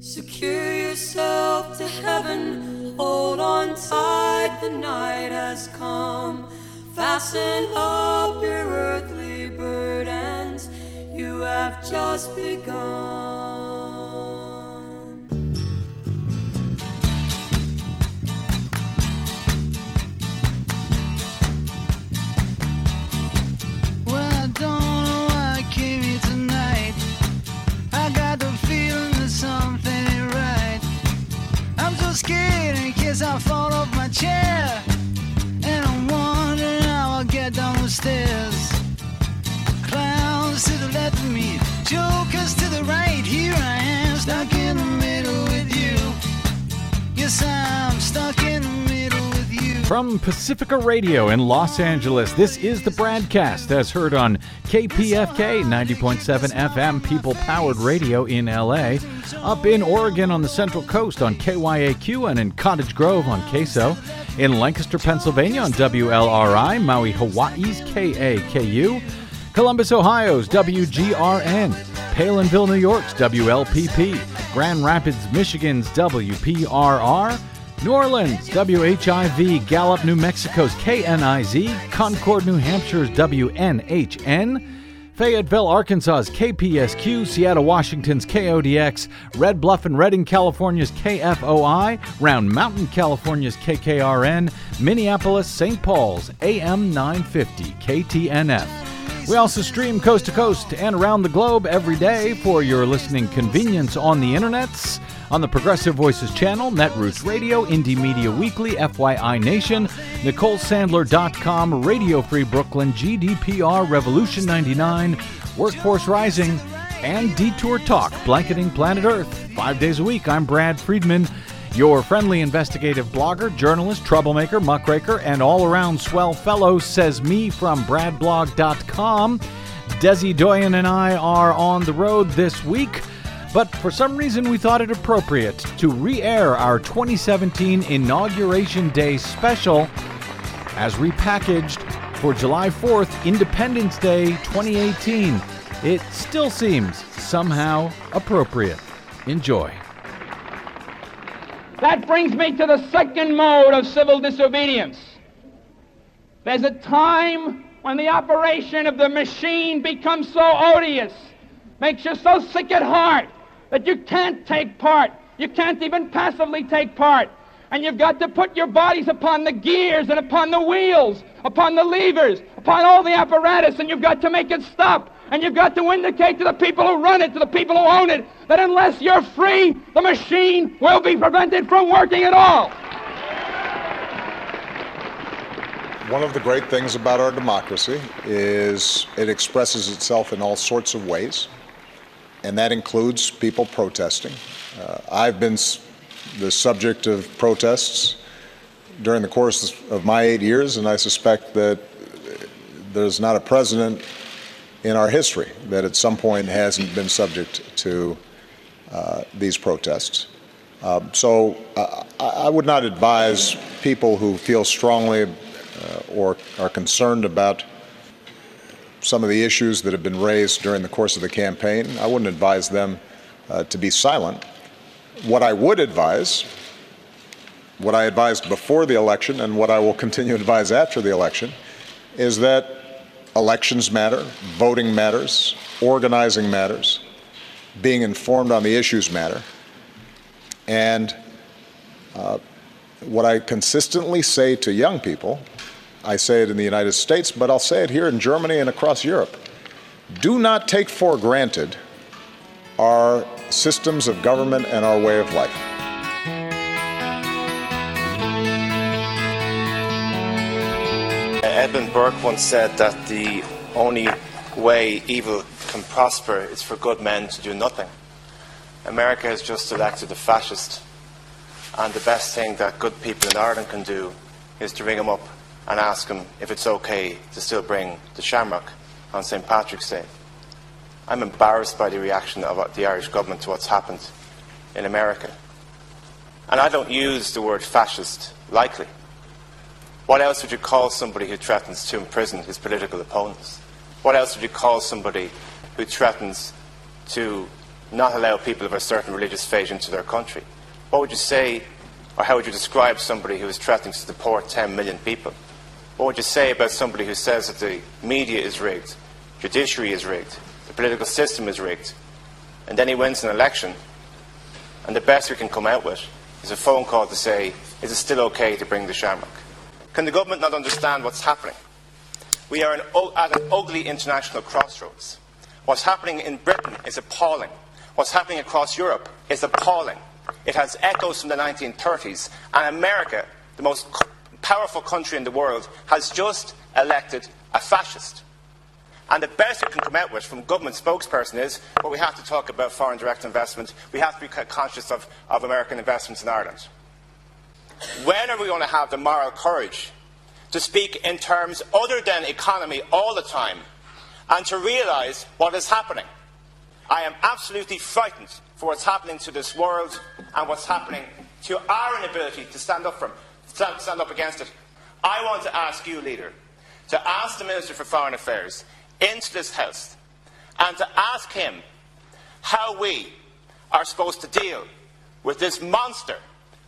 Secure yourself to heaven, hold on tight, the night has come. Fasten up your earthly burdens, you have just begun. Case I fall off my chair. And I'm wondering how I'll get down the stairs. Clowns to the left of me, jokers to the right. Here I am, stuck in the middle with you. Yes, I'm stuck in From Pacifica Radio in Los Angeles, this is the BradCast as heard on KPFK 90.7 FM People Powered Radio in LA, up in Oregon on the Central Coast on KYAQ and in Cottage Grove on KSO, in Lancaster, Pennsylvania on WLRI, Maui, Hawaii's KAKU, Columbus, Ohio's WGRN, Palenville, New York's WLPP, Grand Rapids, Michigan's WPRR, New Orleans, WHIV, Gallup, New Mexico's KNIZ, Concord, New Hampshire's WNHN, Fayetteville, Arkansas's KPSQ, Seattle, Washington's KODX, Red Bluff and Redding, California's KFOI, Round Mountain, California's KKRN, Minneapolis, St. Paul's AM 950 KTNF. We also stream coast to coast and around the globe every day for your listening convenience on the internets, on the Progressive Voices channel, Netroots Radio, Indie Media Weekly, FYI Nation, NicoleSandler.com, Radio Free Brooklyn, GDPR, Revolution 99, Workforce Rising, and Detour Talk, blanketing planet Earth. Five days a week, I'm Brad Friedman, your friendly investigative blogger, journalist, troublemaker, muckraker, and all around swell fellow, says me from BradBlog.com. Desi Doyen and I are on the road this week, but for some reason we thought it appropriate to re air our 2017 Inauguration Day special as repackaged for July 4th, Independence Day 2018. It still seems somehow appropriate. Enjoy. That brings me to the second mode of civil disobedience. There's a time when the operation of the machine becomes so odious, makes you so sick at heart that you can't take part. You can't even passively take part. And you've got to put your bodies upon the gears and upon the wheels, upon the levers, upon all the apparatus, and you've got to make it stop. And you've got to indicate to the people who run it, to the people who own it, that unless you're free, the machine will be prevented from working at all. One of the great things about our democracy is it expresses itself in all sorts of ways, and that includes people protesting. Uh, I've been the subject of protests during the course of my eight years, and I suspect that there's not a president in our history that at some point hasn't been subject to uh, these protests. Um, so uh, I I would not advise people who feel strongly uh, or are concerned about some of the issues that have been raised during the course of the campaign. I wouldn't advise them uh, to be silent. What I would advise, what I advised before the election, and what I will continue to advise after the election, is that elections matter, voting matters, organizing matters, being informed on the issues matter. And uh, what I consistently say to young people, I say it in the United States, but I'll say it here in Germany and across Europe. Do not take for granted our systems of government and our way of life. Edmund Burke once said that the only way evil can prosper is for good men to do nothing. America has just elected a fascist, and the best thing that good people in Ireland can do is to ring him up and ask him if it's okay to still bring the shamrock on St. Patrick's Day. I'm embarrassed by the reaction of the Irish government to what's happened in America. And I don't use the word fascist lightly. What else would you call somebody who threatens to imprison his political opponents? What else would you call somebody who threatens to not allow people of a certain religious faith into their country? What would you say, or how would you describe somebody who is threatening to deport 10 million people? What would you say about somebody who says that the media is rigged, judiciary is rigged, the political system is rigged, and then he wins an election, and the best we can come out with is a phone call to say, is it still okay to bring the shamrock? Can the government not understand what's happening? We are at an ugly international crossroads. What's happening in Britain is appalling. What's happening across Europe is appalling. It has echoes from the 1930s, and America, the most powerful country in the world, has just elected a fascist. And the best we can come out with from government spokesperson is, well, we have to talk about foreign direct investment. We have to be conscious of, of American investments in Ireland. When are we going to have the moral courage to speak in terms other than economy all the time and to realise what is happening? I am absolutely frightened for what's happening to this world and what's happening to our inability to stand up, from, stand up against it. I want to ask you, leader, to ask the Minister for Foreign Affairs into this House and to ask him how we are supposed to deal with this monster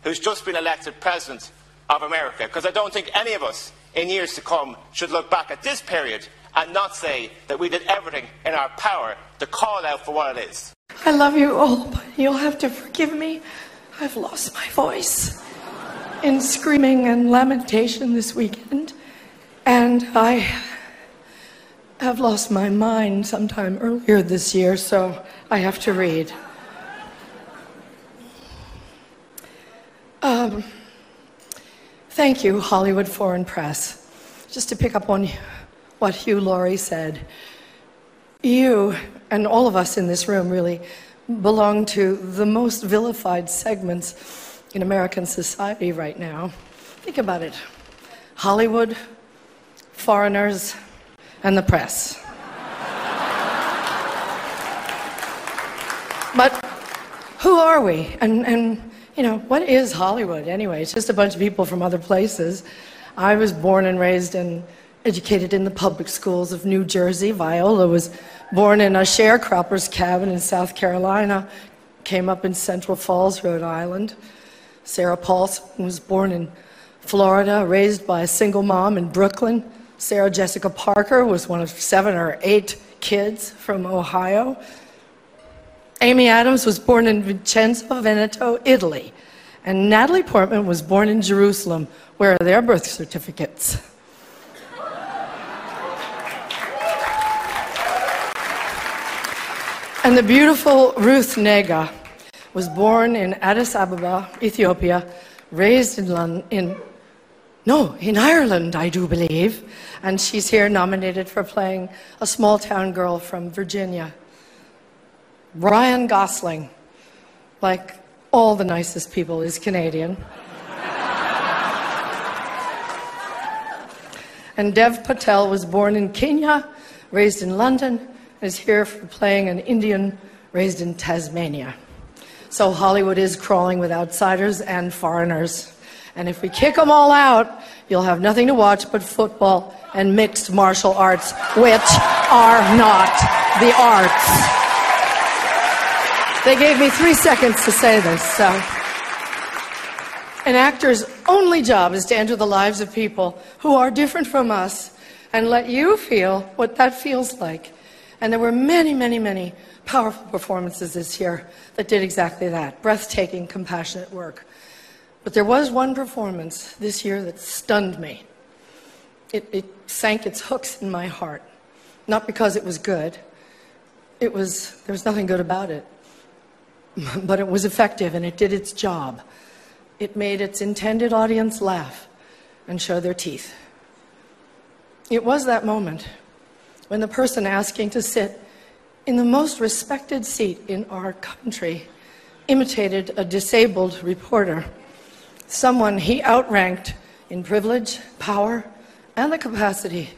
who's just been elected President of America. Because I don't think any of us in years to come should look back at this period and not say that we did everything in our power to call out for what it is. I love you all, but you'll have to forgive me. I've lost my voice in screaming and lamentation this weekend, and I have lost my mind sometime earlier this year, so I have to read. Um, thank you, Hollywood Foreign Press. Just to pick up on what Hugh Laurie said, you and all of us in this room really belong to the most vilified segments in American society right now. Think about it Hollywood, foreigners, and the press. but who are we? And, and, you know, what is Hollywood anyway? It's just a bunch of people from other places. I was born and raised and educated in the public schools of New Jersey. Viola was born in a sharecropper's cabin in South Carolina, came up in Central Falls, Rhode Island. Sarah Paulson was born in Florida, raised by a single mom in Brooklyn. Sarah Jessica Parker was one of seven or eight kids from Ohio. Amy Adams was born in Vicenza, Veneto, Italy. And Natalie Portman was born in Jerusalem. Where are their birth certificates? And the beautiful Ruth Negga was born in Addis Ababa, Ethiopia, raised in London, in, no, in Ireland, I do believe. And she's here nominated for playing a small town girl from Virginia. Ryan Gosling, like all the nicest people, is Canadian. and Dev Patel was born in Kenya, raised in London, and is here for playing an Indian raised in Tasmania. So Hollywood is crawling with outsiders and foreigners. And if we kick them all out, you'll have nothing to watch but football and mixed martial arts, which are not the arts. They gave me three seconds to say this, so. An actor's only job is to enter the lives of people who are different from us and let you feel what that feels like. And there were many, many, many powerful performances this year that did exactly that breathtaking, compassionate work. But there was one performance this year that stunned me. It, it sank its hooks in my heart. Not because it was good, it was, there was nothing good about it. But it was effective and it did its job. It made its intended audience laugh and show their teeth. It was that moment when the person asking to sit in the most respected seat in our country imitated a disabled reporter, someone he outranked in privilege, power, and the capacity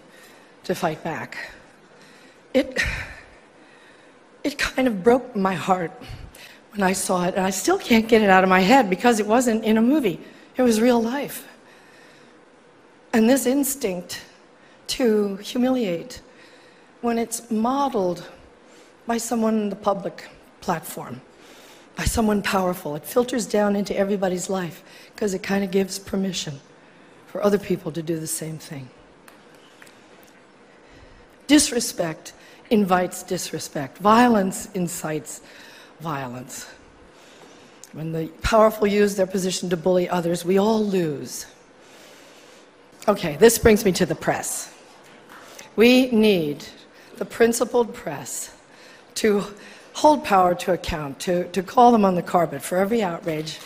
to fight back. It, it kind of broke my heart when I saw it, and I still can't get it out of my head because it wasn't in a movie, it was real life. And this instinct to humiliate, when it's modeled by someone in the public platform by someone powerful. It filters down into everybody's life because it kind of gives permission for other people to do the same thing. Disrespect invites disrespect. Violence incites violence. When the powerful use their position to bully others, we all lose. Okay, this brings me to the press. We need the principled press to hold power to account, to, to call them on the carpet for every outrage.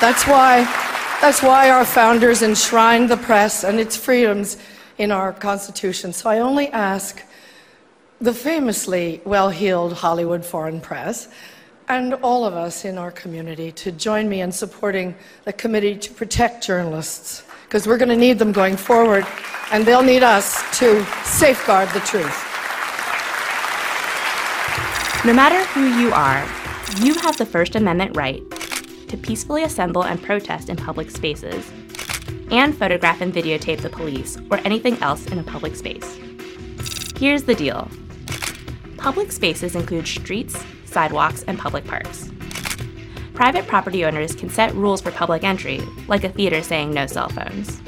That's why, that's why our founders enshrined the press and its freedoms in our Constitution. So I only ask the famously well heeled Hollywood Foreign Press and all of us in our community to join me in supporting the Committee to Protect Journalists, because we're going to need them going forward, and they'll need us to safeguard the truth. No matter who you are, you have the First Amendment right to peacefully assemble and protest in public spaces, and photograph and videotape the police or anything else in a public space. Here's the deal public spaces include streets, sidewalks, and public parks. Private property owners can set rules for public entry, like a theater saying no cell phones.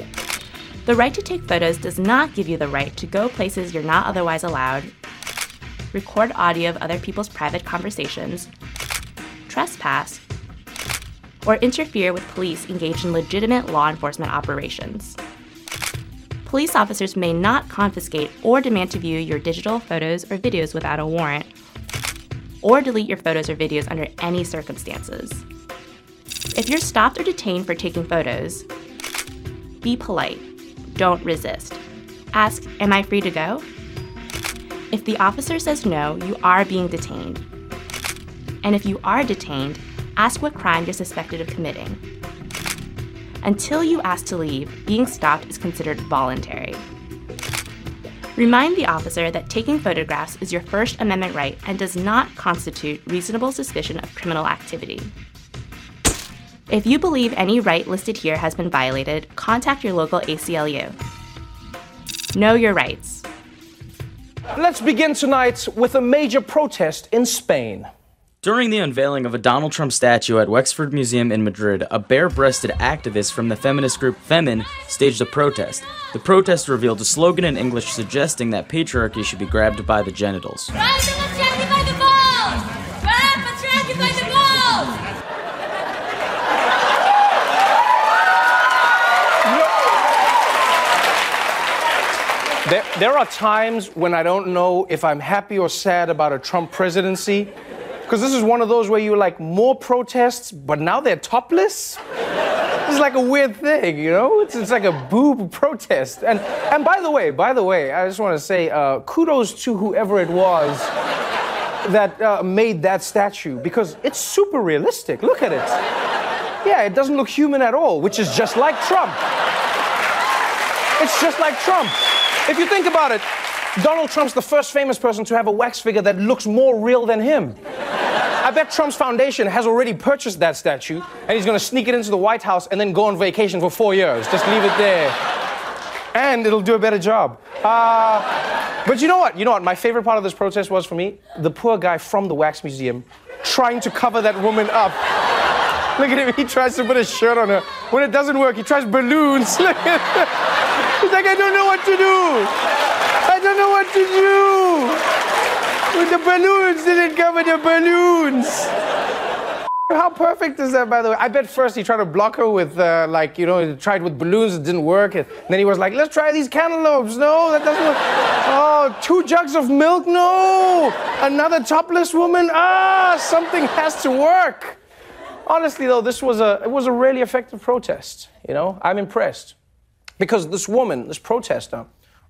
The right to take photos does not give you the right to go places you're not otherwise allowed, record audio of other people's private conversations, trespass, or interfere with police engaged in legitimate law enforcement operations. Police officers may not confiscate or demand to view your digital photos or videos without a warrant or delete your photos or videos under any circumstances. If you're stopped or detained for taking photos, be polite. Don't resist. Ask, Am I free to go? If the officer says no, you are being detained. And if you are detained, ask what crime you're suspected of committing. Until you ask to leave, being stopped is considered voluntary. Remind the officer that taking photographs is your First Amendment right and does not constitute reasonable suspicion of criminal activity. If you believe any right listed here has been violated, contact your local ACLU. Know your rights. Let's begin tonight with a major protest in Spain. During the unveiling of a Donald Trump statue at Wexford Museum in Madrid, a bare breasted activist from the feminist group Femen staged a protest. The protest revealed a slogan in English suggesting that patriarchy should be grabbed by the genitals. There, there are times when I don't know if I'm happy or sad about a Trump presidency. Because this is one of those where you're like, more protests, but now they're topless? It's like a weird thing, you know? It's, it's like a boob protest. And, and by the way, by the way, I just want to say uh, kudos to whoever it was that uh, made that statue because it's super realistic. Look at it. Yeah, it doesn't look human at all, which is just like Trump. It's just like Trump. If you think about it, Donald Trump's the first famous person to have a wax figure that looks more real than him. I bet Trump's foundation has already purchased that statue and he's gonna sneak it into the White House and then go on vacation for four years. Just leave it there. And it'll do a better job. Uh, but you know what? You know what? My favorite part of this protest was for me the poor guy from the Wax Museum trying to cover that woman up. Look at him, he tries to put a shirt on her. When it doesn't work, he tries balloons. He's like, I don't know what to do. I don't know what to do. With the balloons didn't cover the balloons. How perfect is that, by the way? I bet first he tried to block her with, uh, like, you know, he tried with balloons, it didn't work. And then he was like, let's try these cantaloupes. No, that doesn't work. Oh, two jugs of milk? No. Another topless woman? Ah, something has to work. Honestly, though, this was a, it was a really effective protest. You know, I'm impressed. Because this woman, this protester,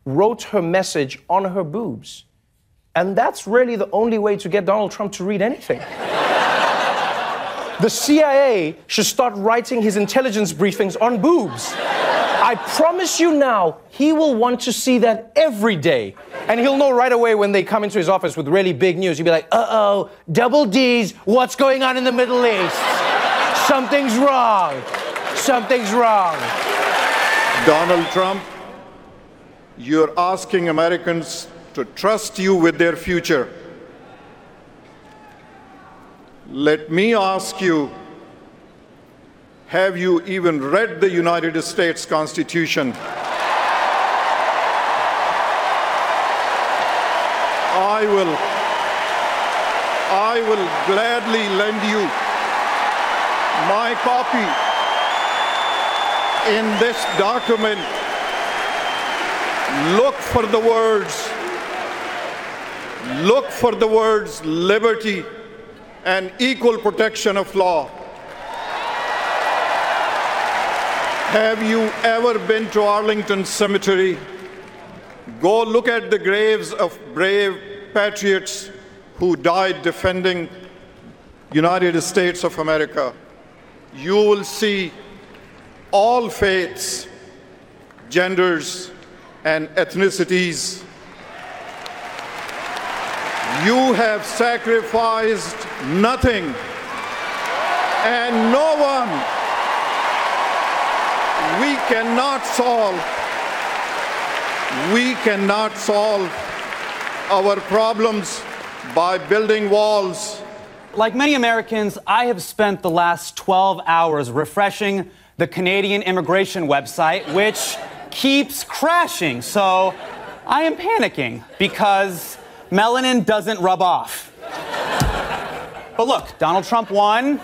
wrote her message on her boobs. And that's really the only way to get Donald Trump to read anything. the CIA should start writing his intelligence briefings on boobs. I promise you now, he will want to see that every day. And he'll know right away when they come into his office with really big news. He'll be like, uh oh, double D's, what's going on in the Middle East? Something's wrong. Something's wrong. Donald Trump, you're asking Americans to trust you with their future. Let me ask you have you even read the United States Constitution? I will, I will gladly lend you my copy in this document. Look for the words, look for the words liberty and equal protection of law. Have you ever been to Arlington Cemetery? Go look at the graves of brave patriots who died defending United States of America. You will see all faiths, genders, and ethnicities. You have sacrificed nothing and no one. We cannot solve, we cannot solve our problems by building walls. Like many Americans, I have spent the last 12 hours refreshing the Canadian immigration website, which keeps crashing. So I am panicking because melanin doesn't rub off. But look, Donald Trump won.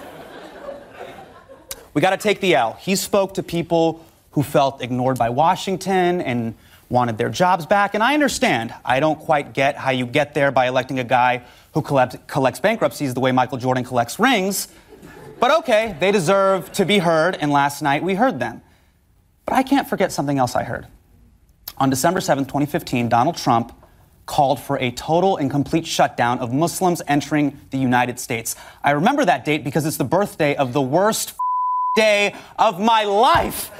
We got to take the L. He spoke to people who felt ignored by Washington and wanted their jobs back. And I understand. I don't quite get how you get there by electing a guy who collect, collects bankruptcies the way Michael Jordan collects rings. But okay, they deserve to be heard, and last night we heard them. But I can't forget something else I heard. On December 7th, 2015, Donald Trump called for a total and complete shutdown of Muslims entering the United States. I remember that date because it's the birthday of the worst day of my life.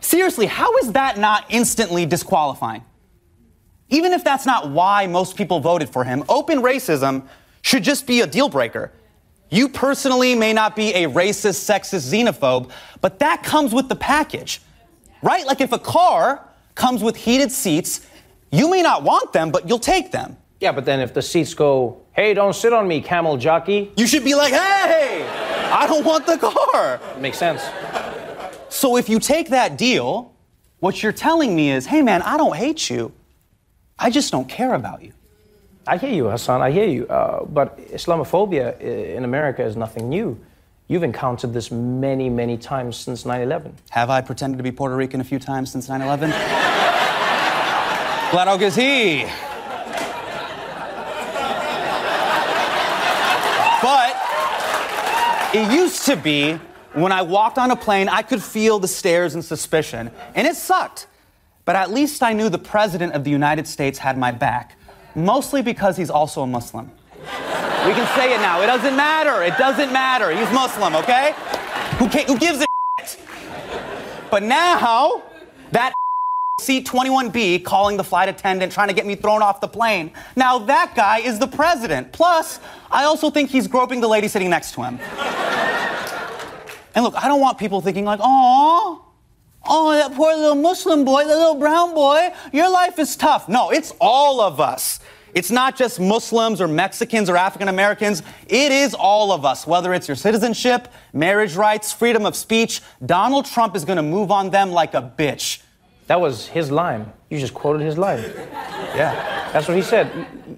Seriously, how is that not instantly disqualifying? Even if that's not why most people voted for him, open racism should just be a deal breaker. You personally may not be a racist, sexist, xenophobe, but that comes with the package, right? Like if a car comes with heated seats, you may not want them, but you'll take them. Yeah, but then if the seats go, hey, don't sit on me, camel jockey. You should be like, hey, I don't want the car. Makes sense. So if you take that deal, what you're telling me is, hey man, I don't hate you. I just don't care about you. I hear you, Hassan. I hear you. Uh, but Islamophobia in America is nothing new. You've encountered this many, many times since 9 11. Have I pretended to be Puerto Rican a few times since 9 11? claro que sí. But it used to be when I walked on a plane, I could feel the stares and suspicion, and it sucked. But at least I knew the President of the United States had my back, mostly because he's also a Muslim. We can say it now. It doesn't matter. It doesn't matter. He's Muslim, okay? Who, who gives a shit? But now, that C-21B calling the flight attendant, trying to get me thrown off the plane. Now that guy is the president. Plus, I also think he's groping the lady sitting next to him. And look, I don't want people thinking like, oh, oh, that poor little Muslim boy, that little brown boy, your life is tough. No, it's all of us. It's not just Muslims or Mexicans or African Americans. It is all of us, whether it's your citizenship, marriage rights, freedom of speech. Donald Trump is going to move on them like a bitch. That was his line. You just quoted his line. Yeah. That's what he said.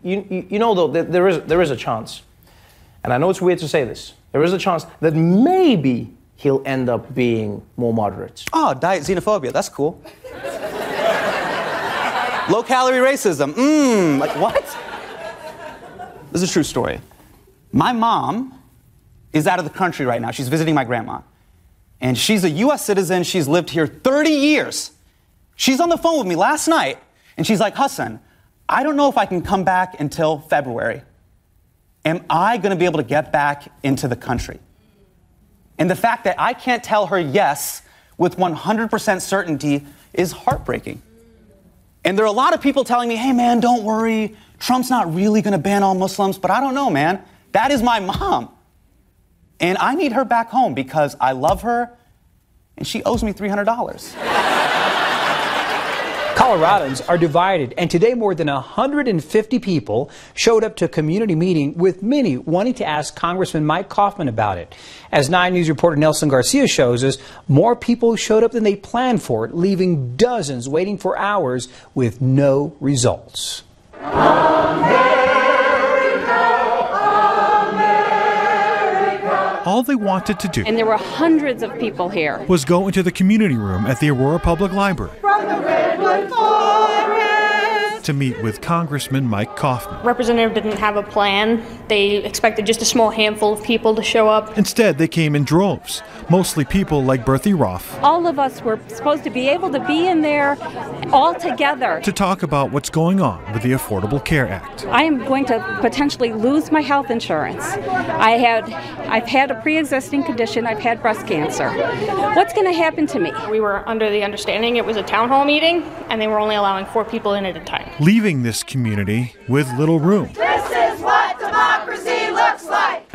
You, you, you know, though, there is, there is a chance. And I know it's weird to say this. There is a chance that maybe he'll end up being more moderate. Oh, diet xenophobia. That's cool. Low calorie racism. Mmm, like what? This is a true story. My mom is out of the country right now. She's visiting my grandma. And she's a US citizen. She's lived here 30 years. She's on the phone with me last night, and she's like, Hassan, I don't know if I can come back until February. Am I going to be able to get back into the country? And the fact that I can't tell her yes with 100% certainty is heartbreaking. And there are a lot of people telling me, hey man, don't worry, Trump's not really gonna ban all Muslims, but I don't know, man. That is my mom. And I need her back home because I love her and she owes me $300. Coloradans are divided, and today more than 150 people showed up to a community meeting with many wanting to ask Congressman Mike Coffman about it. As 9 News reporter Nelson Garcia shows us, more people showed up than they planned for, it, leaving dozens waiting for hours with no results. All they wanted to do And there were hundreds of people here. was go into the community room at the Aurora Public Library to meet with Congressman Mike Coffman. Representative didn't have a plan. They expected just a small handful of people to show up. Instead, they came in droves, mostly people like Berthy Roth, All of us were supposed to be able to be in there all together. to talk about what's going on with the Affordable Care Act. I am going to potentially lose my health insurance. I had I've had a pre-existing condition. I've had breast cancer. What's going to happen to me? We were under the understanding it was a town hall meeting, and they were only allowing four people in at a time. Leaving this community with little room This is what democracy.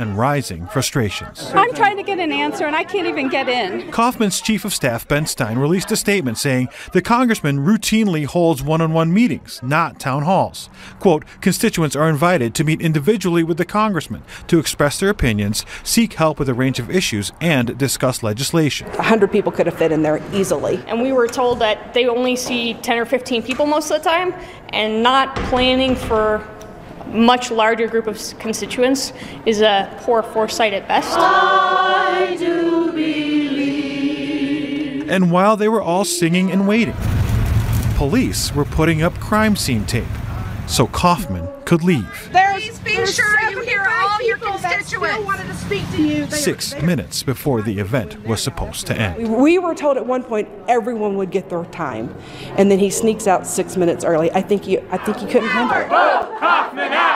And rising frustrations. I'm trying to get an answer and I can't even get in. Coffman's chief of staff, Ben Stein, released a statement saying the congressman routinely holds one on one meetings, not town halls. Quote, constituents are invited to meet individually with the congressman to express their opinions, seek help with a range of issues, and discuss legislation. 100 people could have fit in there easily. And we were told that they only see 10 or 15 people most of the time, and not planning for much larger group of constituents is a poor foresight at best. I do believe. And while they were all singing and waiting, police were putting up crime scene tape so Coffman could leave. Please be sure you hear all your constituents. wanted to speak to you. Six minutes before the event was supposed to end. We were told at one point everyone would get their time, and then he sneaks out six minutes early. I think he, I think he couldn't handle it.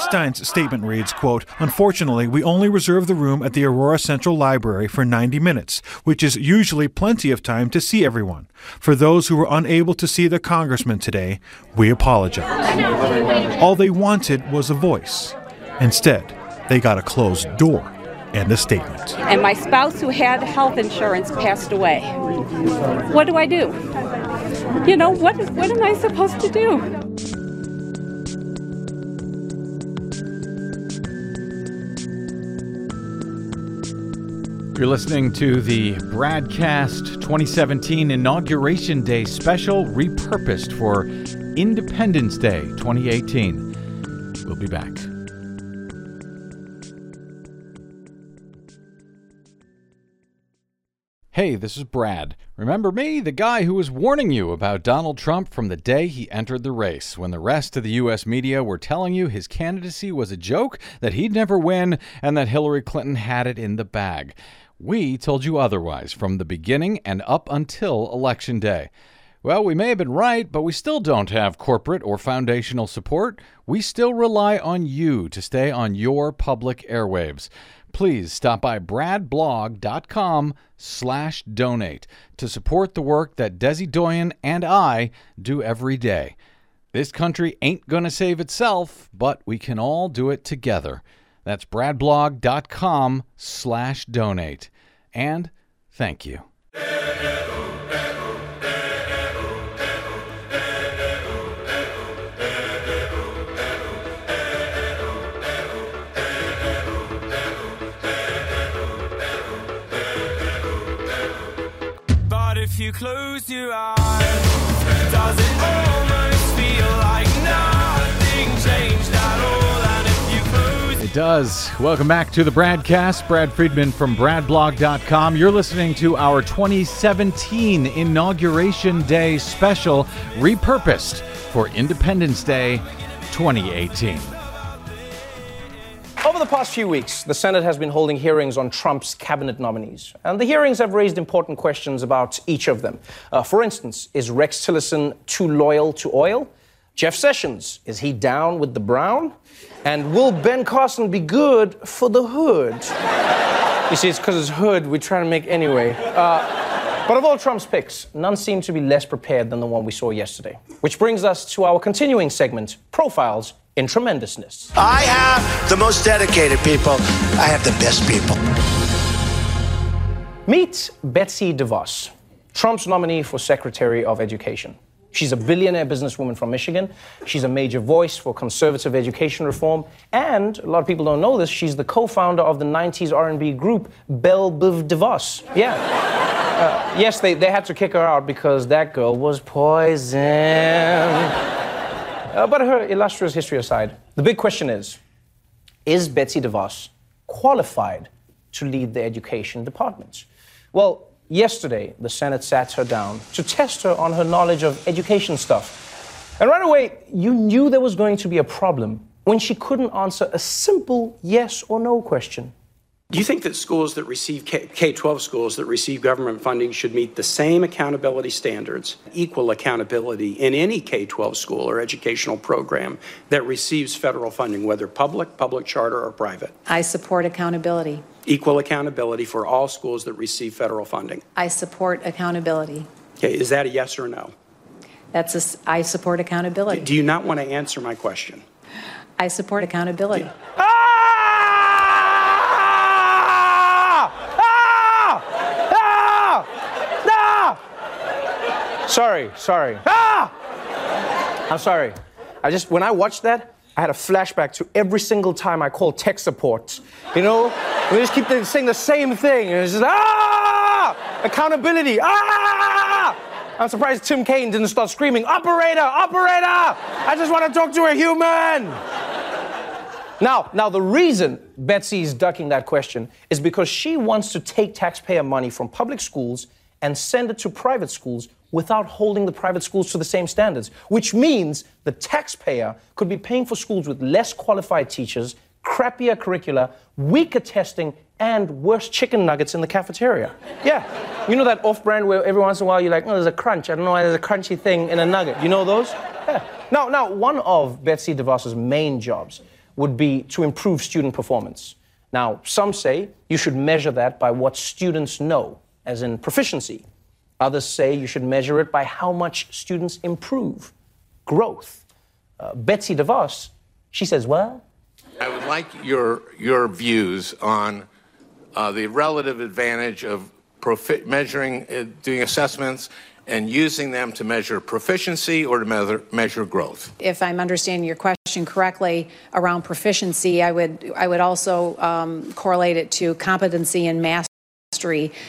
Stein's statement reads, quote, Unfortunately, we only reserve the room at the Aurora Central Library for 90 minutes, which is usually plenty of time to see everyone. For those who were unable to see the congressman today, we apologize. All they wanted was a voice. Instead, they got a closed door and a statement. And my spouse who had health insurance passed away. What do I do? You know, what what am I supposed to do? You're listening to the Bradcast 2017 Inauguration Day special, repurposed for Independence Day 2018. We'll be back. Hey, this is Brad. Remember me, the guy who was warning you about Donald Trump from the day he entered the race, when the rest of the U.S. media were telling you his candidacy was a joke, that he'd never win, and that Hillary Clinton had it in the bag. We told you otherwise from the beginning and up until Election Day. Well, we may have been right, but we still don't have corporate or foundational support. We still rely on you to stay on your public airwaves. Please stop by bradblog.com slash donate to support the work that Desi Doyen and I do every day. This country ain't going to save itself, but we can all do it together. That's bradblog.com slash donate. And thank you. But if you close your eyes, It does. Welcome back to the BradCast. Brad Friedman from BradBlog.com. You're listening to our 2017 Inauguration Day special, repurposed for Independence Day 2018. Over the past few weeks, the Senate has been holding hearings on Trump's cabinet nominees. And the hearings have raised important questions about each of them. Uh, for instance, is Rex Tillerson too loyal to oil? Jeff Sessions, is he down with the brown? And will Ben Carson be good for the hood? You see, it's because it's hood we're trying to make anyway. Uh, but of all Trump's picks, none seem to be less prepared than the one we saw yesterday. Which brings us to our continuing segment, Profiles in Tremendousness. I have the most dedicated people. I have the best people. Meet Betsy DeVos, Trump's nominee for Secretary of Education. She's a billionaire businesswoman from Michigan. She's a major voice for conservative education reform, and a lot of people don't know this. She's the co-founder of the '90s R&B group Belle Biv DeVos. Yeah. Uh, yes, they, they had to kick her out because that girl was poison. Uh, but her illustrious history aside, the big question is Is Betsy DeVos qualified to lead the education department? Well, yesterday, the Senate sat her down to test her on her knowledge of education stuff. And right away, you knew there was going to be a problem when she couldn't answer a simple yes or no question. Do you think that schools that receive K 12 schools that receive government funding should meet the same accountability standards, equal accountability in any K 12 school or educational program that receives federal funding, whether public, public charter, or private? I support accountability. Equal accountability for all schools that receive federal funding. I support accountability. Okay, is that a yes or no? That's a, I support accountability. Do you not want to answer my question? I support accountability. Ah! Ah! Sorry, sorry. Ah! I'm sorry. I just, when I watched that, I had a flashback to every single time I called tech support. You know, we just keep saying the same thing. And it's just, ah! Accountability, ah! I'm surprised Tim Kaine didn't start screaming, operator, operator! I just want to talk to a human! Now, now the reason Betsy is ducking that question is because she wants to take taxpayer money from public schools and send it to private schools without holding the private schools to the same standards, which means the taxpayer could be paying for schools with less qualified teachers, crappier curricula, weaker testing, and worse chicken nuggets in the cafeteria. Yeah. You know that off brand where every once in a while you're like, oh, there's a crunch. I don't know why there's a crunchy thing in a nugget. You know those? Yeah. Now, now, one of Betsy DeVos's main jobs would be to improve student performance. Now, some say you should measure that by what students know, as in proficiency. Others say you should measure it by how much students improve, growth. Uh, Betsy DeVos, she says, well, I would like your your views on uh, the relative advantage of profi- measuring, uh, doing assessments, and using them to measure proficiency or to measure, measure growth. If I'm understanding your question correctly around proficiency, I would I would also um, correlate it to competency and mastery,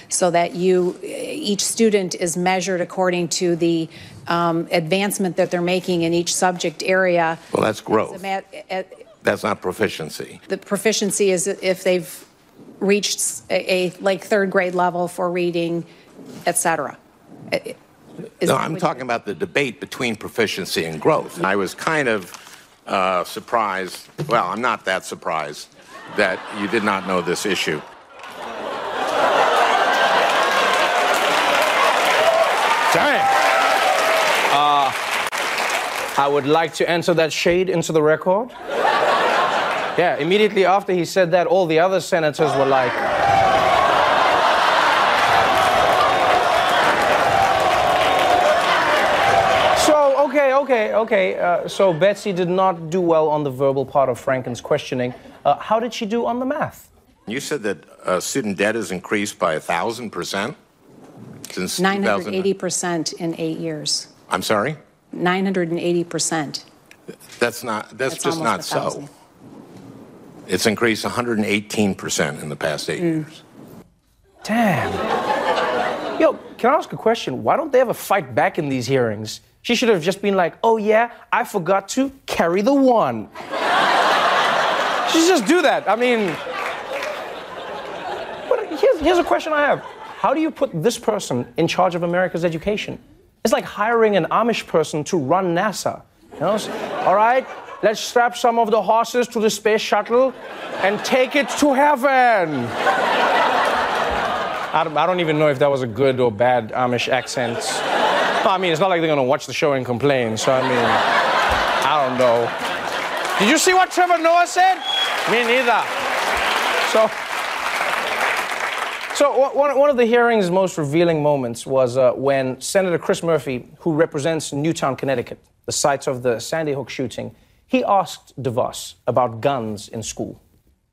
so that you each student is measured according to the um, advancement that they're making in each subject area. Well, that's growth. That's not proficiency. The proficiency is if they've reached a, a like third grade level for reading, et cetera. Is no, I'm talking about the debate between proficiency and growth. And I was kind of uh, surprised. Well, I'm not that surprised that you did not know this issue. Dang. Uh, I would like to enter that shade into the record. Yeah, immediately after he said that, all the other senators were like, So, okay, okay, okay. Uh, so Betsy did not do well on the verbal part of Franken's questioning. Uh, how did she do on the math? You said that uh, student debt has increased by a thousand percent since 2000. 980% in eight years. I'm sorry. 980%. That's not. That's, That's just not a so. thousand. It's increased 118 percent in the past eight Mm. years. Damn. Yo, can I ask a question? Why don't they ever fight back in these hearings? She should have just been like, oh yeah, I forgot to carry the one. she should just do that. I mean, but here's, here's a question I have. How do you put this person in charge of America's education? It's like hiring an Amish person to run NASA. You know? All right, let's strap some of the horses to the space shuttle and take it to heaven. I don't, I don't even know if that was a good or bad Amish accent. I mean, it's not like they're gonna watch the show and complain, so I mean, I don't know. Did you see what Trevor Noah said? Me neither. So, so one- of the hearing's most revealing moments was uh, when Senator Chris Murphy, who represents Newtown, Connecticut, the site of the Sandy Hook shooting, he asked DeVos about guns in school.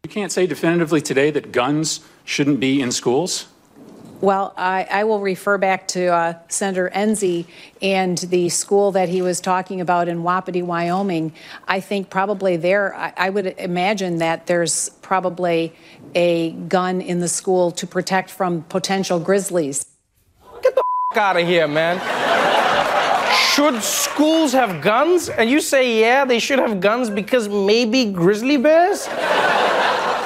You can't say definitively today that guns shouldn't be in schools? Well, I, I will refer back to uh, Senator Enzi and the school that he was talking about in Wapiti, Wyoming. I think probably there, I, I would imagine that there's probably a gun in the school to protect from potential grizzlies. Get the f- out of here, man. should schools have guns? And you say, yeah, they should have guns because maybe grizzly bears?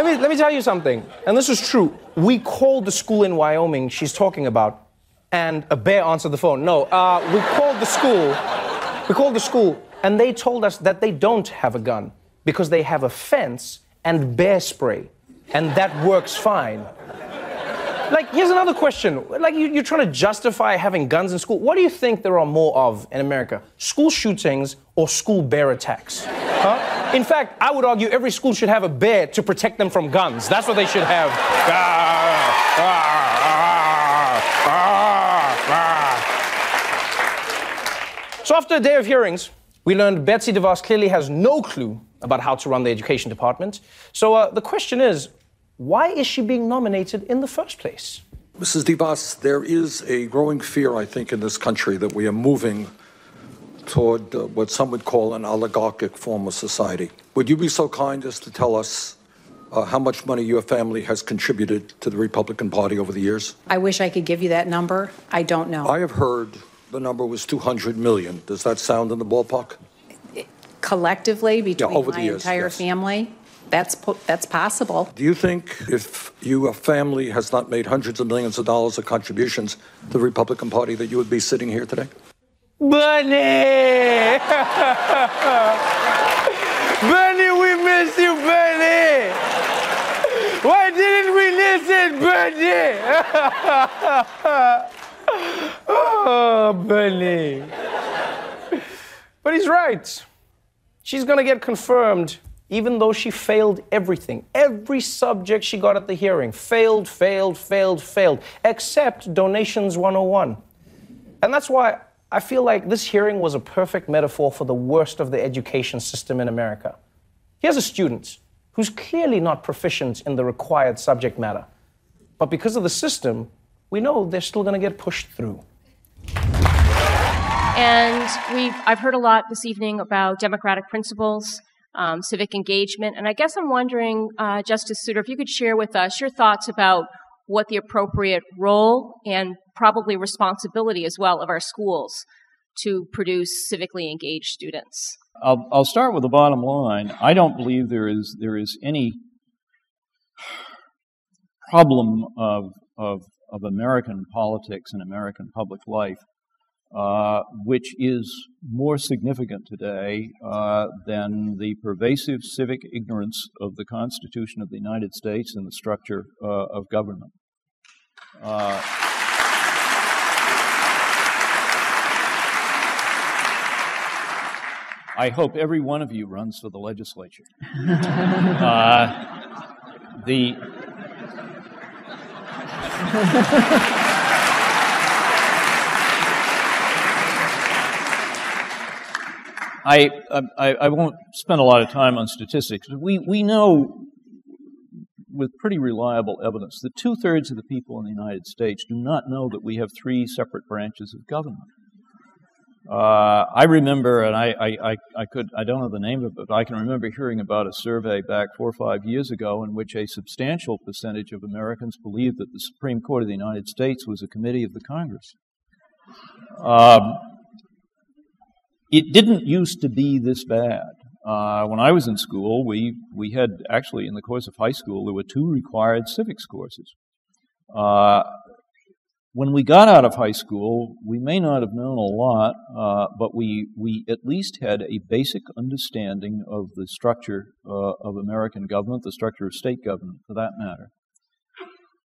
Let, me, let me tell you something, and this is true. We called the school in Wyoming she's talking about, and a bear answered the phone. No, uh, we called the school. We called the school, and they told us that they don't have a gun because they have a fence and bear spray, and that works fine. Like, here's another question. Like, you, you're trying to justify having guns in school. What do you think there are more of in America? School shootings or school bear attacks? Huh? In fact, I would argue every school should have a bear to protect them from guns. That's what they should have. Ah, ah, ah, so, after a day of hearings, we learned Betsy DeVos clearly has no clue about how to run the education department. So, uh, the question is why is she being nominated in the first place? Mrs. DeVos, there is a growing fear, I think, in this country that we are moving toward uh, what some would call an oligarchic form of society. Would you be so kind as to tell us uh, how much money your family has contributed to the Republican Party over the years? I wish I could give you that number. I don't know. I have heard the number was 200 million. Does that sound in the ballpark? Collectively, between over the my years, entire yes. family, that's, that's possible. Do you think if your family has not made hundreds of millions of dollars of contributions to the Republican Party that you would be sitting here today? Bunny! Bunny, we miss you, Bunny! Why didn't we listen, Bunny? oh, Bunny. But he's right. She's gonna get confirmed, even though she failed everything. Every subject she got at the hearing failed, failed, failed, failed, except Donations 101. And that's why I feel like this hearing was a perfect metaphor for the worst of the education system in America. Here's a student who's clearly not proficient in the required subject matter. But because of the system, we know they're still going to get pushed through. And we've, I've heard a lot this evening about democratic principles, um, civic engagement, and I guess I'm wondering, uh, Justice Souter, if you could share with us your thoughts about what the appropriate role and probably responsibility as well of our schools to produce civically engaged students. I'll, I'll start with the bottom line. I don't believe there is there is any problem of of, of American politics and American public life uh, which is more significant today uh, than the pervasive civic ignorance of the Constitution of the United States and the structure uh, of government. Uh, I hope every one of you runs for the legislature. Uh, the I, I, I won't spend a lot of time on statistics. We, we know with pretty reliable evidence that two thirds of the people in the United States do not know that we have three separate branches of government. Uh, I remember, and I, I, I, I could I don't know the name of it, but I can remember hearing about a survey back four or five years ago in which a substantial percentage of Americans believed that the Supreme Court of the United States was a committee of the Congress. Um, it didn't used to be this bad. Uh, when I was in school, we, we had actually, in the course of high school, there were two required civics courses. Uh, when we got out of high school, we may not have known a lot, uh, but we, we at least had a basic understanding of the structure uh, of American government, the structure of state government, for that matter.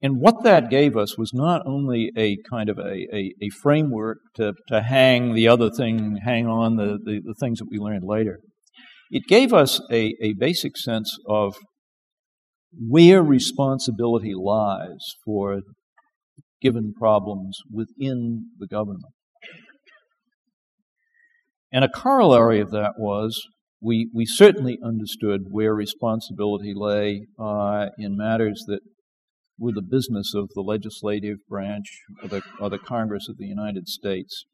And what that gave us was not only a kind of a, a, a framework to, to hang the other thing, hang on the, the, the things that we learned later. It gave us a, a basic sense of where responsibility lies for given problems within the government. And a corollary of that was we, we certainly understood where responsibility lay uh, in matters that with the business of the legislative branch or the, or the Congress of the United States.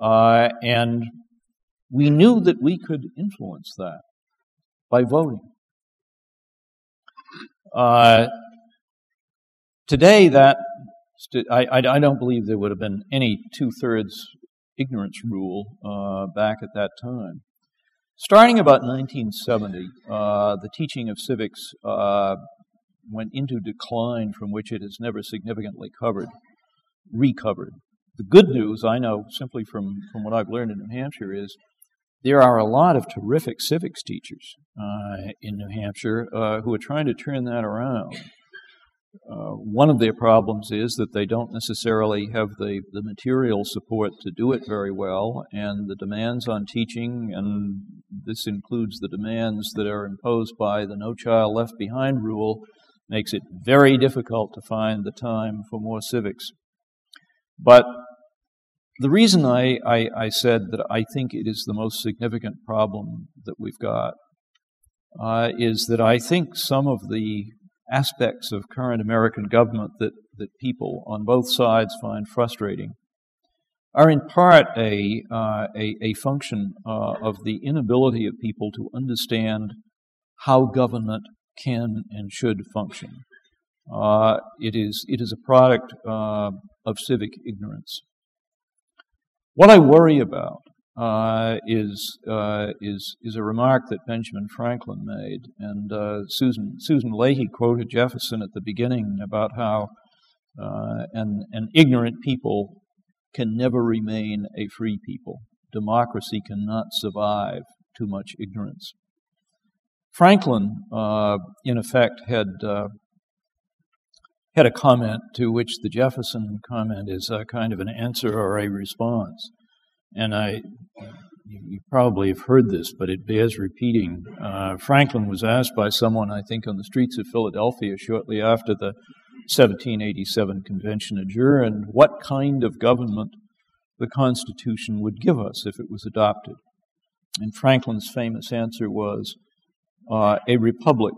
Uh, and we knew that we could influence that by voting. Uh, today, that I, I, I, don't believe there would have been any two-thirds ignorance rule uh, back at that time. Starting about 1970, uh, the teaching of civics uh, went into decline from which it has never significantly covered, recovered. The good news, I know simply from, from what I've learned in New Hampshire, is there are a lot of terrific civics teachers uh, in New Hampshire uh, who are trying to turn that around. Uh, one of their problems is that they don't necessarily have the, the material support to do it very well, and the demands on teaching, and this includes the demands that are imposed by the No Child Left Behind rule, makes it very difficult to find the time for more civics. But the reason I, I, I said that I think it is the most significant problem that we've got uh, is that I think some of the aspects of current American government that, that people on both sides find frustrating are in part a, uh, a, a, function uh, of the inability of people to understand how government can and should function. Uh, it, is, it is a product uh, of civic ignorance. What I worry about uh, is uh, is is a remark that Benjamin Franklin made, and uh, Susan Susan Leahy quoted Jefferson at the beginning about how uh, an an ignorant people can never remain a free people. Democracy cannot survive too much ignorance. Franklin, uh, in effect, had uh, had a comment to which the Jefferson comment is a kind of an answer or a response. And I, you probably have heard this, but it bears repeating. Uh, Franklin was asked by someone, I think, on the streets of Philadelphia shortly after the 1787 convention adjourned, what kind of government the Constitution would give us if it was adopted. And Franklin's famous answer was, uh, a republic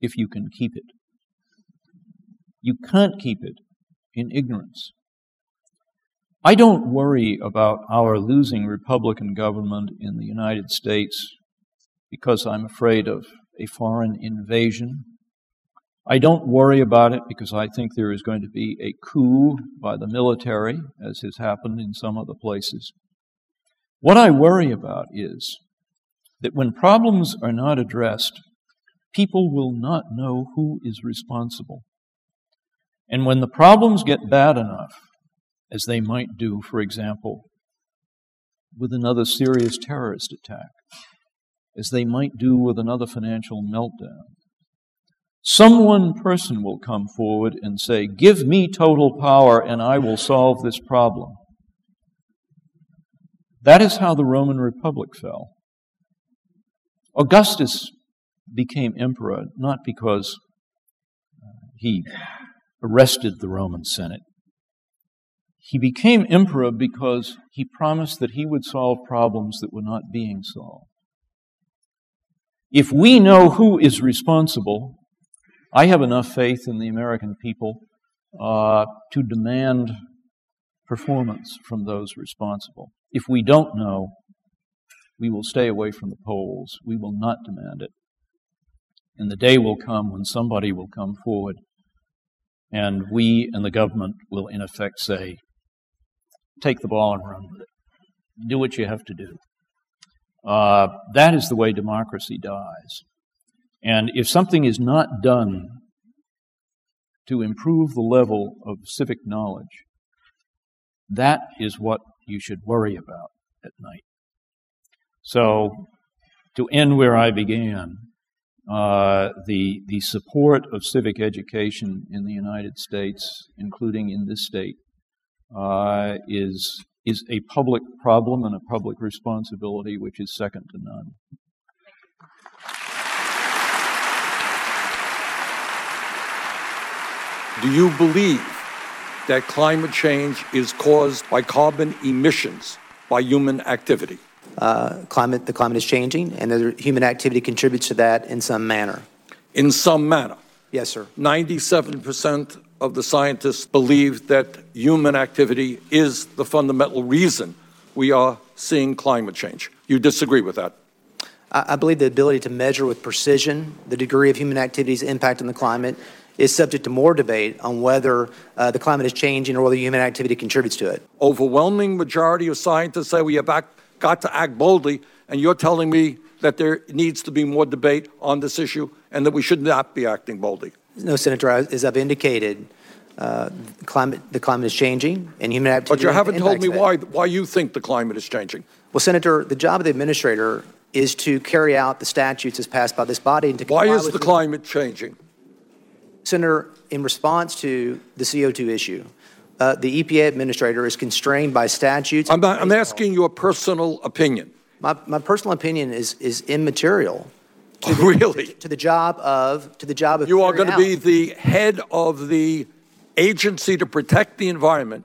if you can keep it. You can't keep it in ignorance. I don't worry about our losing Republican government in the United States because I'm afraid of a foreign invasion. I don't worry about it because I think there is going to be a coup by the military, as has happened in some other places. What I worry about is that when problems are not addressed, people will not know who is responsible. And when the problems get bad enough, as they might do, for example, with another serious terrorist attack, as they might do with another financial meltdown. Some one person will come forward and say, Give me total power and I will solve this problem. That is how the Roman Republic fell. Augustus became emperor not because he arrested the Roman Senate. He became emperor because he promised that he would solve problems that were not being solved. If we know who is responsible, I have enough faith in the American people uh, to demand performance from those responsible. If we don't know, we will stay away from the polls. We will not demand it. And the day will come when somebody will come forward and we and the government will, in effect, say, take the ball and run with it. Do what you have to do. Uh, that is the way democracy dies. And if something is not done to improve the level of civic knowledge, that is what you should worry about at night. So, to end where I began, uh, the the support of civic education in the United States, including in this state, uh, is is a public problem and a public responsibility which is second to none. Do you believe that climate change is caused by carbon emissions by human activity? Uh, climate, the climate is changing, and the human activity contributes to that in some manner. In some manner. Yes, sir. 97% of the scientists believe that human activity is the fundamental reason we are seeing climate change. You disagree with that? I, I believe the ability to measure with precision the degree of human activity's impact on the climate is subject to more debate on whether uh, the climate is changing or whether human activity contributes to it. Overwhelming majority of scientists say we have act, got to act boldly, and you're telling me that there needs to be more debate on this issue and that we should not be acting boldly. No, Senator, as I've indicated, uh, climate, the climate is changing and human activity. But you haven't told me why, why you think the climate is changing. Well, Senator, the job of the administrator is to carry out the statutes as passed by this body and to Why is the climate changing? Senator, in response to the CO2 issue, uh, the EPA administrator is constrained by statutes. I'm, not, I'm asking your personal opinion. My, my personal opinion is, is immaterial. To the, really? To, to, the job of to the job of you are going to be the head of the agency to protect the environment,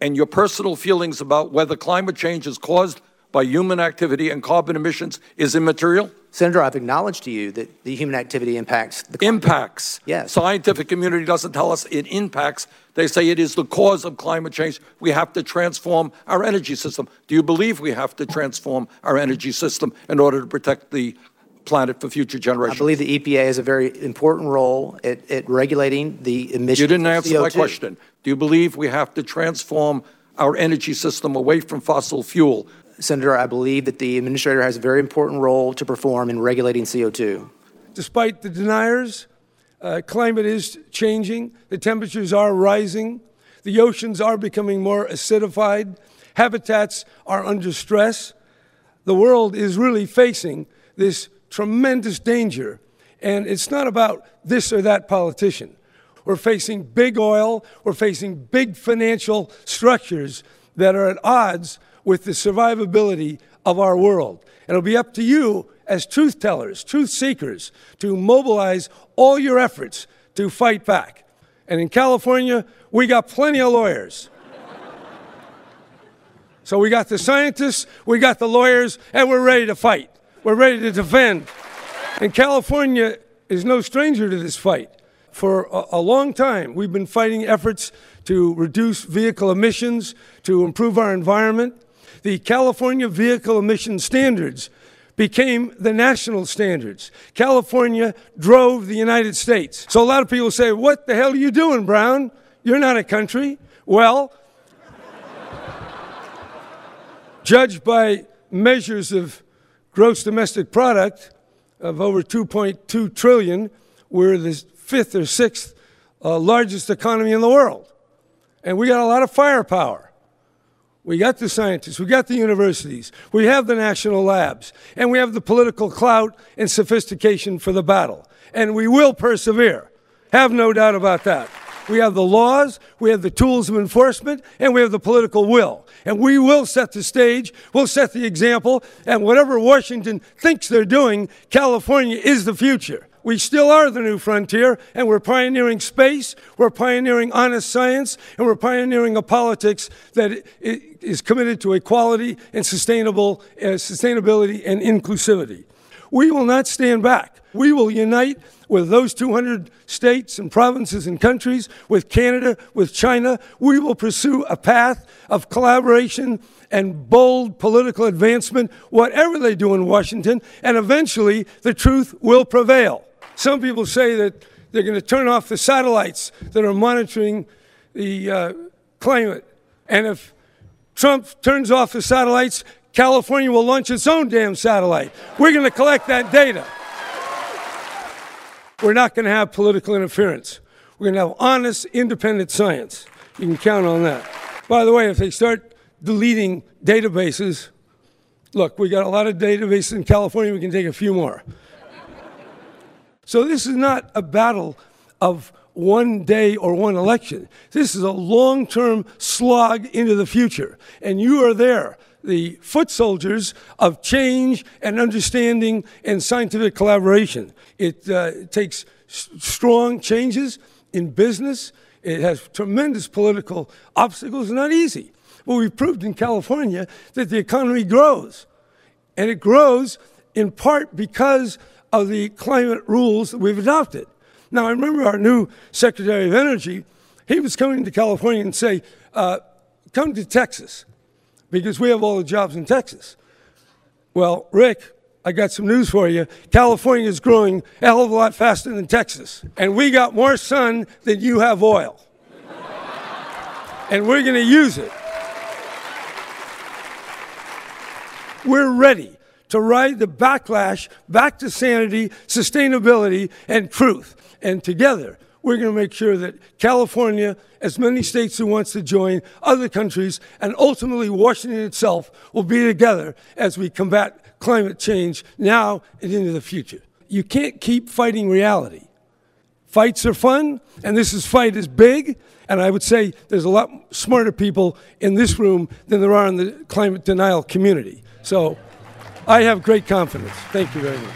and your personal feelings about whether climate change is caused by human activity and carbon emissions is immaterial. Senator, I've acknowledged to you that the human activity impacts the climate. impacts. Yes. Scientific community doesn't tell us it impacts. They say it is the cause of climate change. We have to transform our energy system. Do you believe we have to transform our energy system in order to protect the planet for future generations? I believe the EPA has a very important role at, at regulating the emissions. You didn't answer my CO2. question. Do you believe we have to transform our energy system away from fossil fuel? Senator, I believe that the administrator has a very important role to perform in regulating CO2. Despite the deniers, uh, climate is changing. The temperatures are rising. The oceans are becoming more acidified. Habitats are under stress. The world is really facing this tremendous danger. And it's not about this or that politician. We're facing big oil, we're facing big financial structures that are at odds with the survivability of our world. And it'll be up to you as truth tellers, truth seekers, to mobilize all your efforts to fight back. And in California, we got plenty of lawyers. So we got the scientists, we got the lawyers, and we're ready to fight. We're ready to defend. And California is no stranger to this fight. For a, a, long time, we've been fighting efforts to reduce vehicle emissions, to improve our environment. The California Vehicle Emission Standards became the national standards. California drove the United States. So a lot of people say, What the hell are you doing, Brown? You're not a country. Well, judged by measures of gross domestic product of over 2.2 trillion, we're the fifth or sixth uh, largest economy in the world. And we got a lot of firepower. We got the scientists, we got the universities, we have the national labs, and we have the political clout and sophistication for the battle. And we will persevere. Have no doubt about that. We have the laws, we have the tools of enforcement, and we have the political will. And we will set the stage, we'll set the example, and whatever Washington thinks they're doing, California is the future. We still are the new frontier, and we're pioneering space, we're pioneering honest science, and we're pioneering a politics that is committed to equality and sustainable uh, sustainability and inclusivity. We will not stand back. We will unite with those 200 states and provinces and countries, with Canada, with China. We will pursue a path of collaboration and bold political advancement, whatever they do in Washington, and eventually the truth will prevail. Some people say that they're going to turn off the satellites that are monitoring the uh, climate. And if Trump turns off the satellites, California will launch its own damn satellite. We're going to collect that data. We're not going to have political interference. We're going to have honest, independent science. You can count on that. By the way, if they start deleting databases, look, we got a lot of databases in California, we can take a few more. So this is not a battle of one day or one election. This is a long term slog into the future. And you are there, the foot soldiers of change and understanding and scientific collaboration. It uh, takes s- strong changes in business, it has tremendous political obstacles, not easy. But we've proved in California that the economy grows. And it grows in part because of the climate rules that we've adopted. Now, I remember our new Secretary of Energy, he was coming to California and say, uh, come to Texas because we have all the jobs in Texas. Well, Rick, I got some news for you. California is growing a hell of a lot faster than Texas. And we got more sun than you have oil. and we're going to use it. We're ready to ride the backlash back to sanity, sustainability, and truth. And together, we're going to make sure that California, as many states who wants to join, other countries, and ultimately Washington itself will be together as we combat climate change now and into the future. You can't keep fighting reality. Fights are fun, and this is fight is big, and I would say there's a lot smarter people in this room than there are in the climate denial community. So I have great confidence. Thank you very much.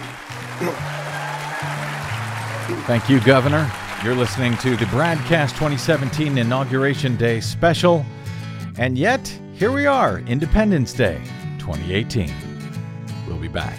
Thank you, Governor. You're listening to the BradCast 2017 Inauguration Day special. And yet, here we are, Independence Day 2018. We'll be back.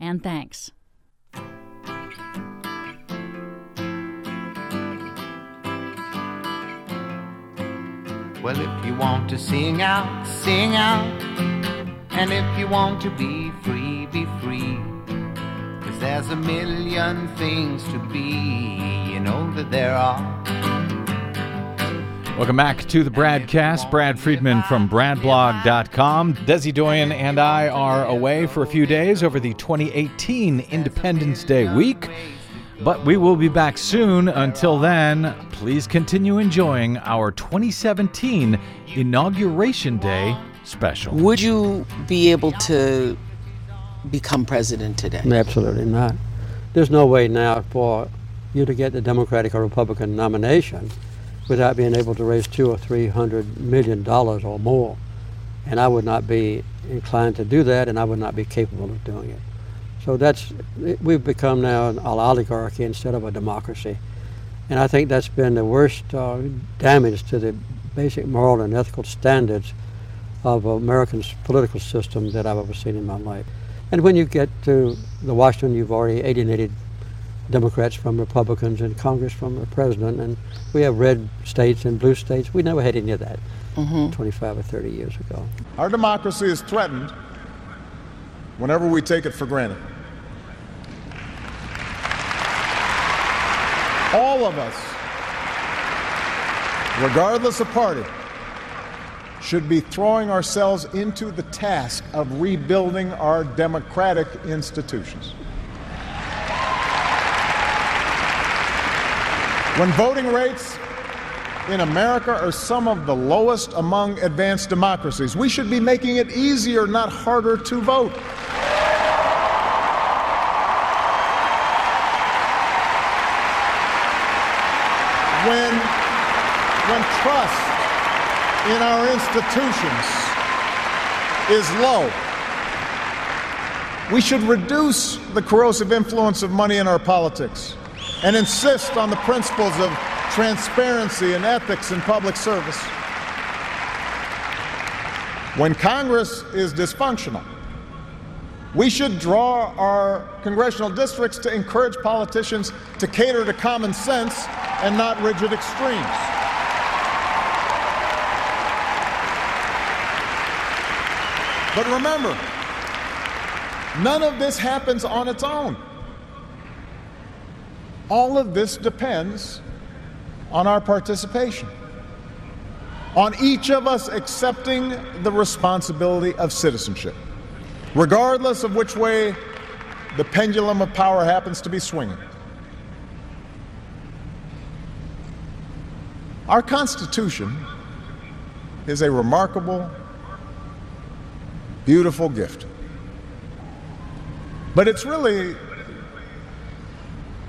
and thanks. Well, if you want to sing out, sing out. And if you want to be free, be free. Cause there's a million things to be, you know that there are. Welcome back to the BradCast. Brad Friedman from BradBlog.com. Desi Doyen and I are away for a few days over the 2018 Independence Day week, but we will be back soon. Until then, please continue enjoying our 2017 Inauguration Day special. Would you be able to become president today? Absolutely not. There's no way now for you to get the Democratic or Republican nomination without being able to raise two or three hundred million dollars or more. And I would not be inclined to do that, and I would not be capable of doing it. So that's we've become now an oligarchy instead of a democracy, and I think that's been the worst uh, damage to the basic moral and ethical standards of America's political system that I've ever seen in my life. And when you get to the Washington, you've already alienated Democrats from Republicans and Congress from the president, and we have red states and blue states. We never had any of that Mm-hmm. 25 or 30 years ago. Our democracy is threatened whenever we take it for granted. All of us, regardless of party, should be throwing ourselves into the task of rebuilding our democratic institutions. When voting rates in America are some of the lowest among advanced democracies, we should be making it easier, not harder, to vote. When, when trust in our institutions is low, we should reduce the corrosive influence of money in our politics and insist on the principles of transparency and ethics in public service. When Congress is dysfunctional, we should draw our congressional districts to encourage politicians to cater to common sense and not rigid extremes. But remember, none of this happens on its own. All of this depends on our participation, on each of us accepting the responsibility of citizenship, regardless of which way the pendulum of power happens to be swinging. Our Constitution is a remarkable, beautiful gift. But it's really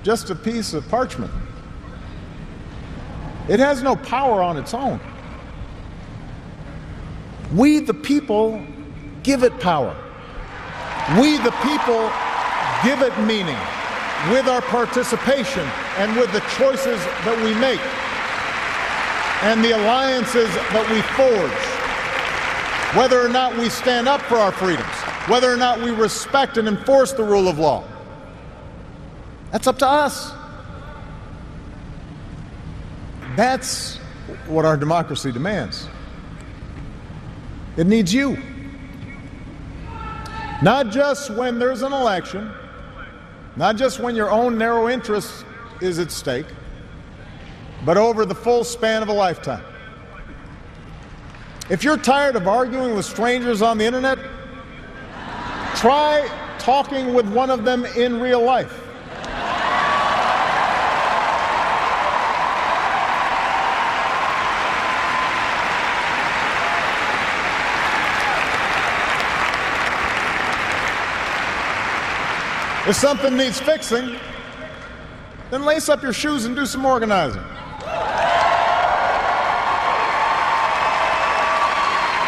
just a piece of parchment. It has no power on its own. We, the people, give it power. We, the people, give it meaning with our participation and with the choices that we make and the alliances that we forge. Whether or not we stand up for our freedoms, whether or not we respect and enforce the rule of law, that's up to us. That's what our democracy demands. It needs you. Not just when there's an election, not just when your own narrow interest is at stake, but over the full span of a lifetime. If you're tired of arguing with strangers on the internet, try talking with one of them in real life. If something needs fixing, then lace up your shoes and do some organizing.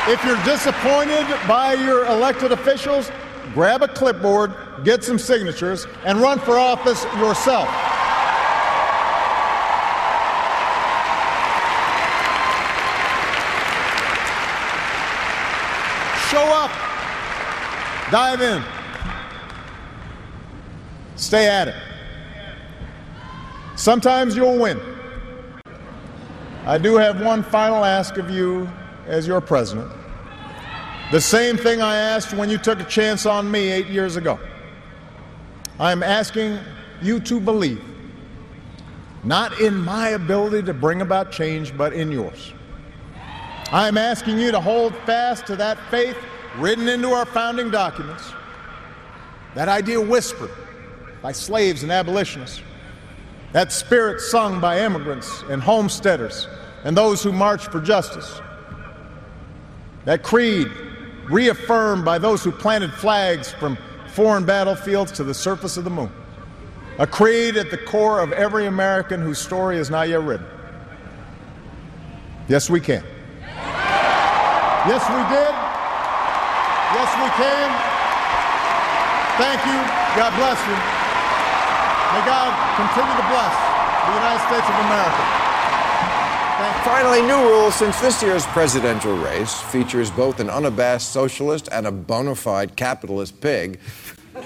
If you're disappointed by your elected officials, grab a clipboard, get some signatures, and run for office yourself. Show up, dive in, stay at it. Sometimes you'll win. I do have one final ask of you as your president. The same thing I asked when you took a chance on me eight years ago. I'm asking you to believe, not in my ability to bring about change, but in yours. I'm asking you to hold fast to that faith written into our founding documents, that idea whispered by slaves and abolitionists, that spirit sung by immigrants and homesteaders and those who marched for justice, that creed reaffirmed by those who planted flags from foreign battlefields to the surface of the moon. A creed at the core of every American whose story is not yet written. Yes, we can. Yes, we did. Yes, we can. Thank you. God bless you. May God continue to bless the United States of America. Finally, new rules since this year's presidential race features both an unabashed socialist and a bona fide capitalist pig.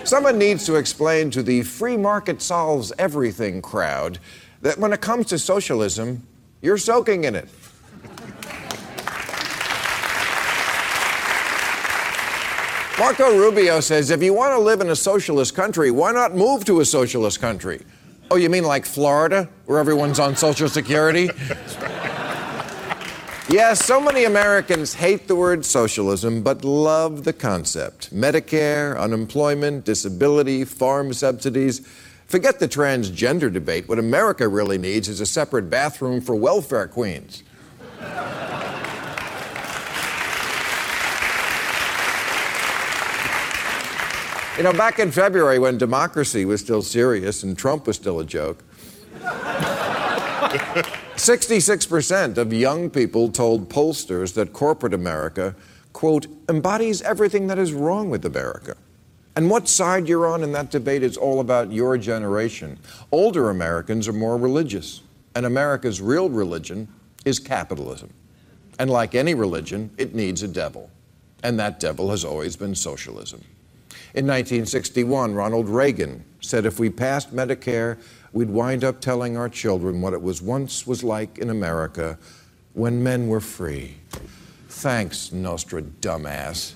Someone needs to explain to the free market solves everything crowd that when it comes to socialism, you're soaking in it. Marco Rubio says if you want to live in a socialist country, why not move to a socialist country? Oh, you mean like Florida, where everyone's on Social Security? Yes, so many Americans hate the word socialism, but love the concept. Medicare, unemployment, disability, farm subsidies. Forget the transgender debate. What America really needs is a separate bathroom for welfare queens. You know, back in February when democracy was still serious and Trump was still a joke, 66% of young people told pollsters that corporate America, quote, embodies everything that is wrong with America. And what side you're on in that debate is all about your generation. Older Americans are more religious, and America's real religion is capitalism. And like any religion, it needs a devil. And that devil has always been socialism. In 1961, Ronald Reagan said if we passed Medicare, we'd wind up telling our children what it was once was like in America when men were free. Thanks, Nostra dumbass.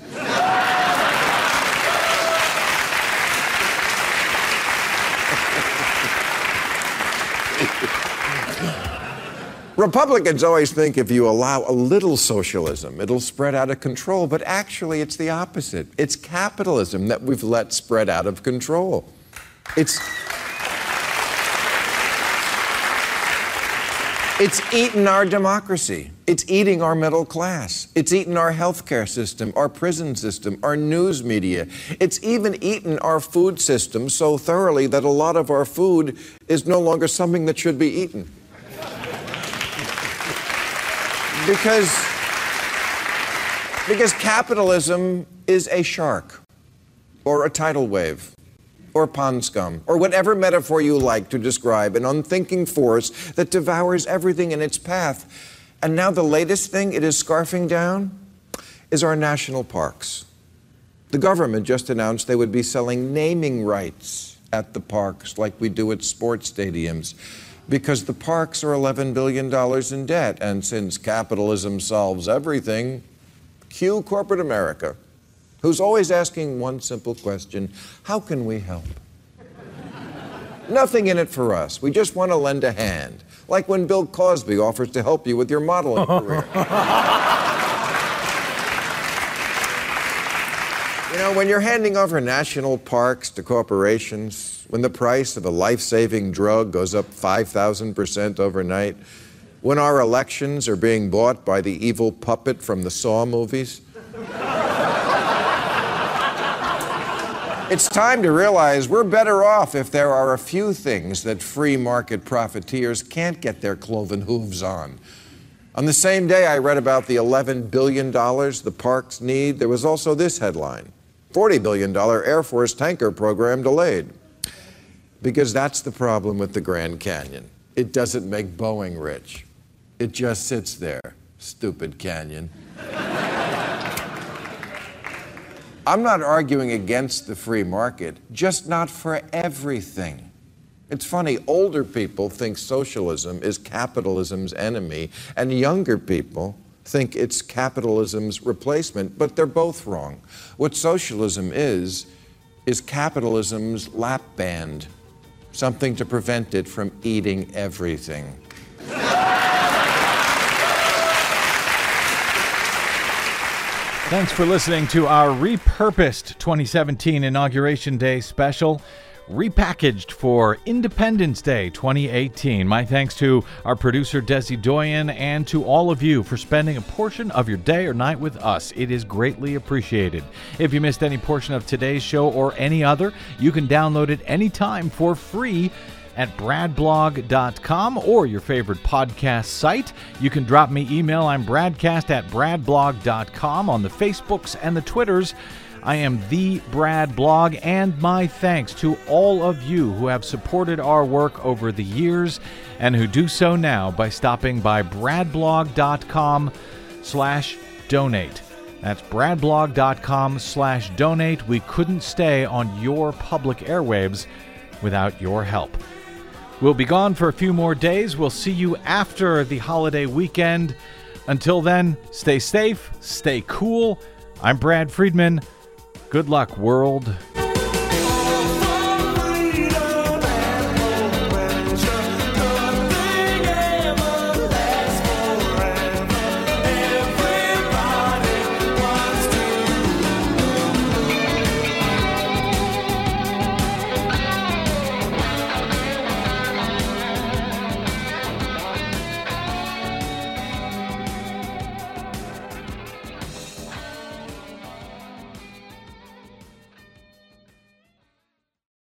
Republicans always think if you allow a little socialism, it'll spread out of control, but actually it's the opposite. It's capitalism that we've let spread out of control. It's It's eaten our democracy. It's eating our middle class. It's eaten our healthcare system, our prison system, our news media. It's even eaten our food system so thoroughly that a lot of our food is no longer something that should be eaten. Because, because capitalism is a shark or a tidal wave or pond scum, or whatever metaphor you like to describe an unthinking force that devours everything in its path. And now the latest thing it is scarfing down is our national parks. The government just announced they would be selling naming rights at the parks like we do at sports stadiums because the parks are $11 billion in debt. And since capitalism solves everything, cue corporate America who's always asking one simple question How can we help? Nothing in it for us. We just want to lend a hand, like when Bill Cosby offers to help you with your modeling career. know, when you're handing over national parks to corporations, when the price of a life saving drug goes up 5,000% overnight, when our elections are being bought by the evil puppet from the Saw movies, It's time to realize we're better off if there are a few things that free market profiteers can't get their cloven hooves on. On the same day I read about the $11 billion the parks need, there was also this headline $40 billion Air Force tanker program delayed. Because that's the problem with the Grand Canyon. It doesn't make Boeing rich, it just sits there. Stupid canyon. I'm not arguing against the free market, just not for everything. It's funny, older people think socialism is capitalism's enemy, and younger people think it's capitalism's replacement, but they're both wrong. What socialism is, is capitalism's lap band, something to prevent it from eating everything. Thanks for listening to our repurposed 2017 Inauguration Day special, repackaged for Independence Day 2018. My thanks to our producer, Desi Doyen, and to all of you for spending a portion of your day or night with us. It is greatly appreciated. If you missed any portion of today's show or any other, you can download it anytime for free at bradblog.com or your favorite podcast site. You can drop me email. I'm bradcast at bradblog.com on the Facebooks and the Twitters. I am the Brad Blog, and my thanks to all of you who have supported our work over the years and who do so now by stopping by bradblog.com slash donate. That's bradblog.com slash donate. We couldn't stay on your public airwaves without your help. We'll be gone for a few more days. We'll see you after the holiday weekend. Until then, stay safe, stay cool. I'm Brad Friedman. Good luck, world.